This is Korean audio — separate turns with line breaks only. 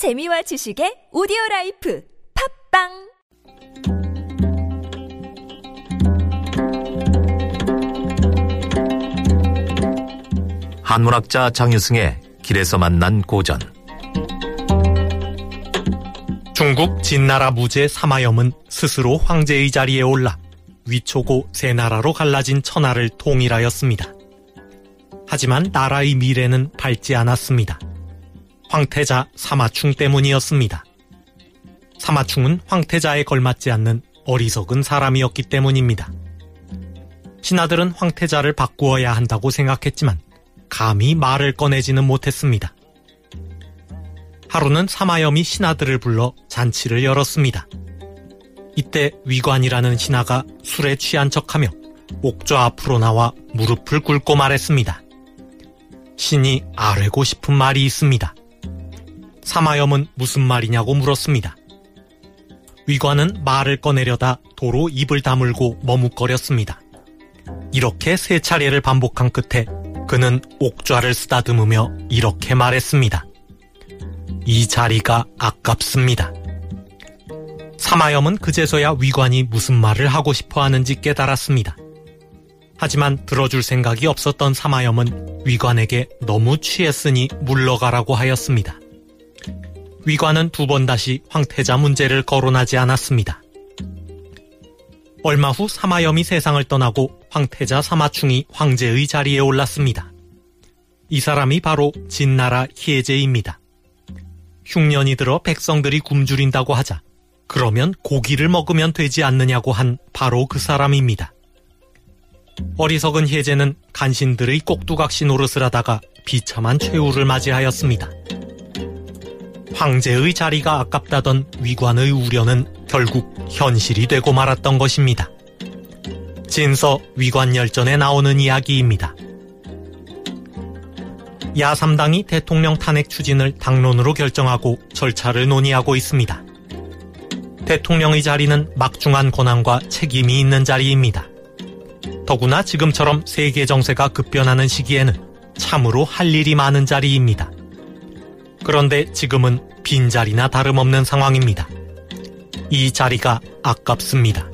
재미와 지식의 오디오 라이프 팟빵
한문학자 장유승의 길에서 만난 고전
중국 진나라 무제 사마염은 스스로 황제의 자리에 올라 위촉오 세 나라로 갈라진 천하를 통일하였습니다. 하지만 나라의 미래는 밝지 않았습니다. 황태자 사마충 때문이었습니다. 사마충은 황태자에 걸맞지 않는 어리석은 사람이었기 때문입니다. 신하들은 황태자를 바꾸어야 한다고 생각했지만 감히 말을 꺼내지는 못했습니다. 하루는 사마염이 신하들을 불러 잔치를 열었습니다. 이때 위관이라는 신하가 술에 취한 척하며 옥좌 앞으로 나와 무릎을 꿇고 말했습니다. 신이 아뢰고 싶은 말이 있습니다. 사마염은 무슨 말이냐고 물었습니다. 위관은 말을 꺼내려다 도로 입을 다물고 머뭇거렸습니다. 이렇게 세 차례를 반복한 끝에 그는 옥좌를 쓰다듬으며 이렇게 말했습니다. 이 자리가 아깝습니다. 사마염은 그제서야 위관이 무슨 말을 하고 싶어 하는지 깨달았습니다. 하지만 들어줄 생각이 없었던 사마염은 위관에게 너무 취했으니 물러가라고 하였습니다. 위관은 두 번 다시 황태자 문제를 거론하지 않았습니다. 얼마 후 사마염이 세상을 떠나고 황태자 사마충이 황제의 자리에 올랐습니다. 이 사람이 바로 진나라 희예제입니다. 흉년이 들어 백성들이 굶주린다고 하자 그러면 고기를 먹으면 되지 않느냐고 한 바로 그 사람입니다. 어리석은 혜제는 간신들의 꼭두각시 노릇을 하다가 비참한 최후를 맞이하였습니다. 황제의 자리가 아깝다던 위관의 우려는 결국 현실이 되고 말았던 것입니다. 진서 위관열전에 나오는 이야기입니다. 야3당이 대통령 탄핵 추진을 당론으로 결정하고 절차를 논의하고 있습니다. 대통령의 자리는 막중한 권한과 책임이 있는 자리입니다. 더구나 지금처럼 세계 정세가 급변하는 시기에는 참으로 할 일이 많은 자리입니다. 그런데 지금은 빈자리나 다름없는 상황입니다. 이 자리가 아깝습니다.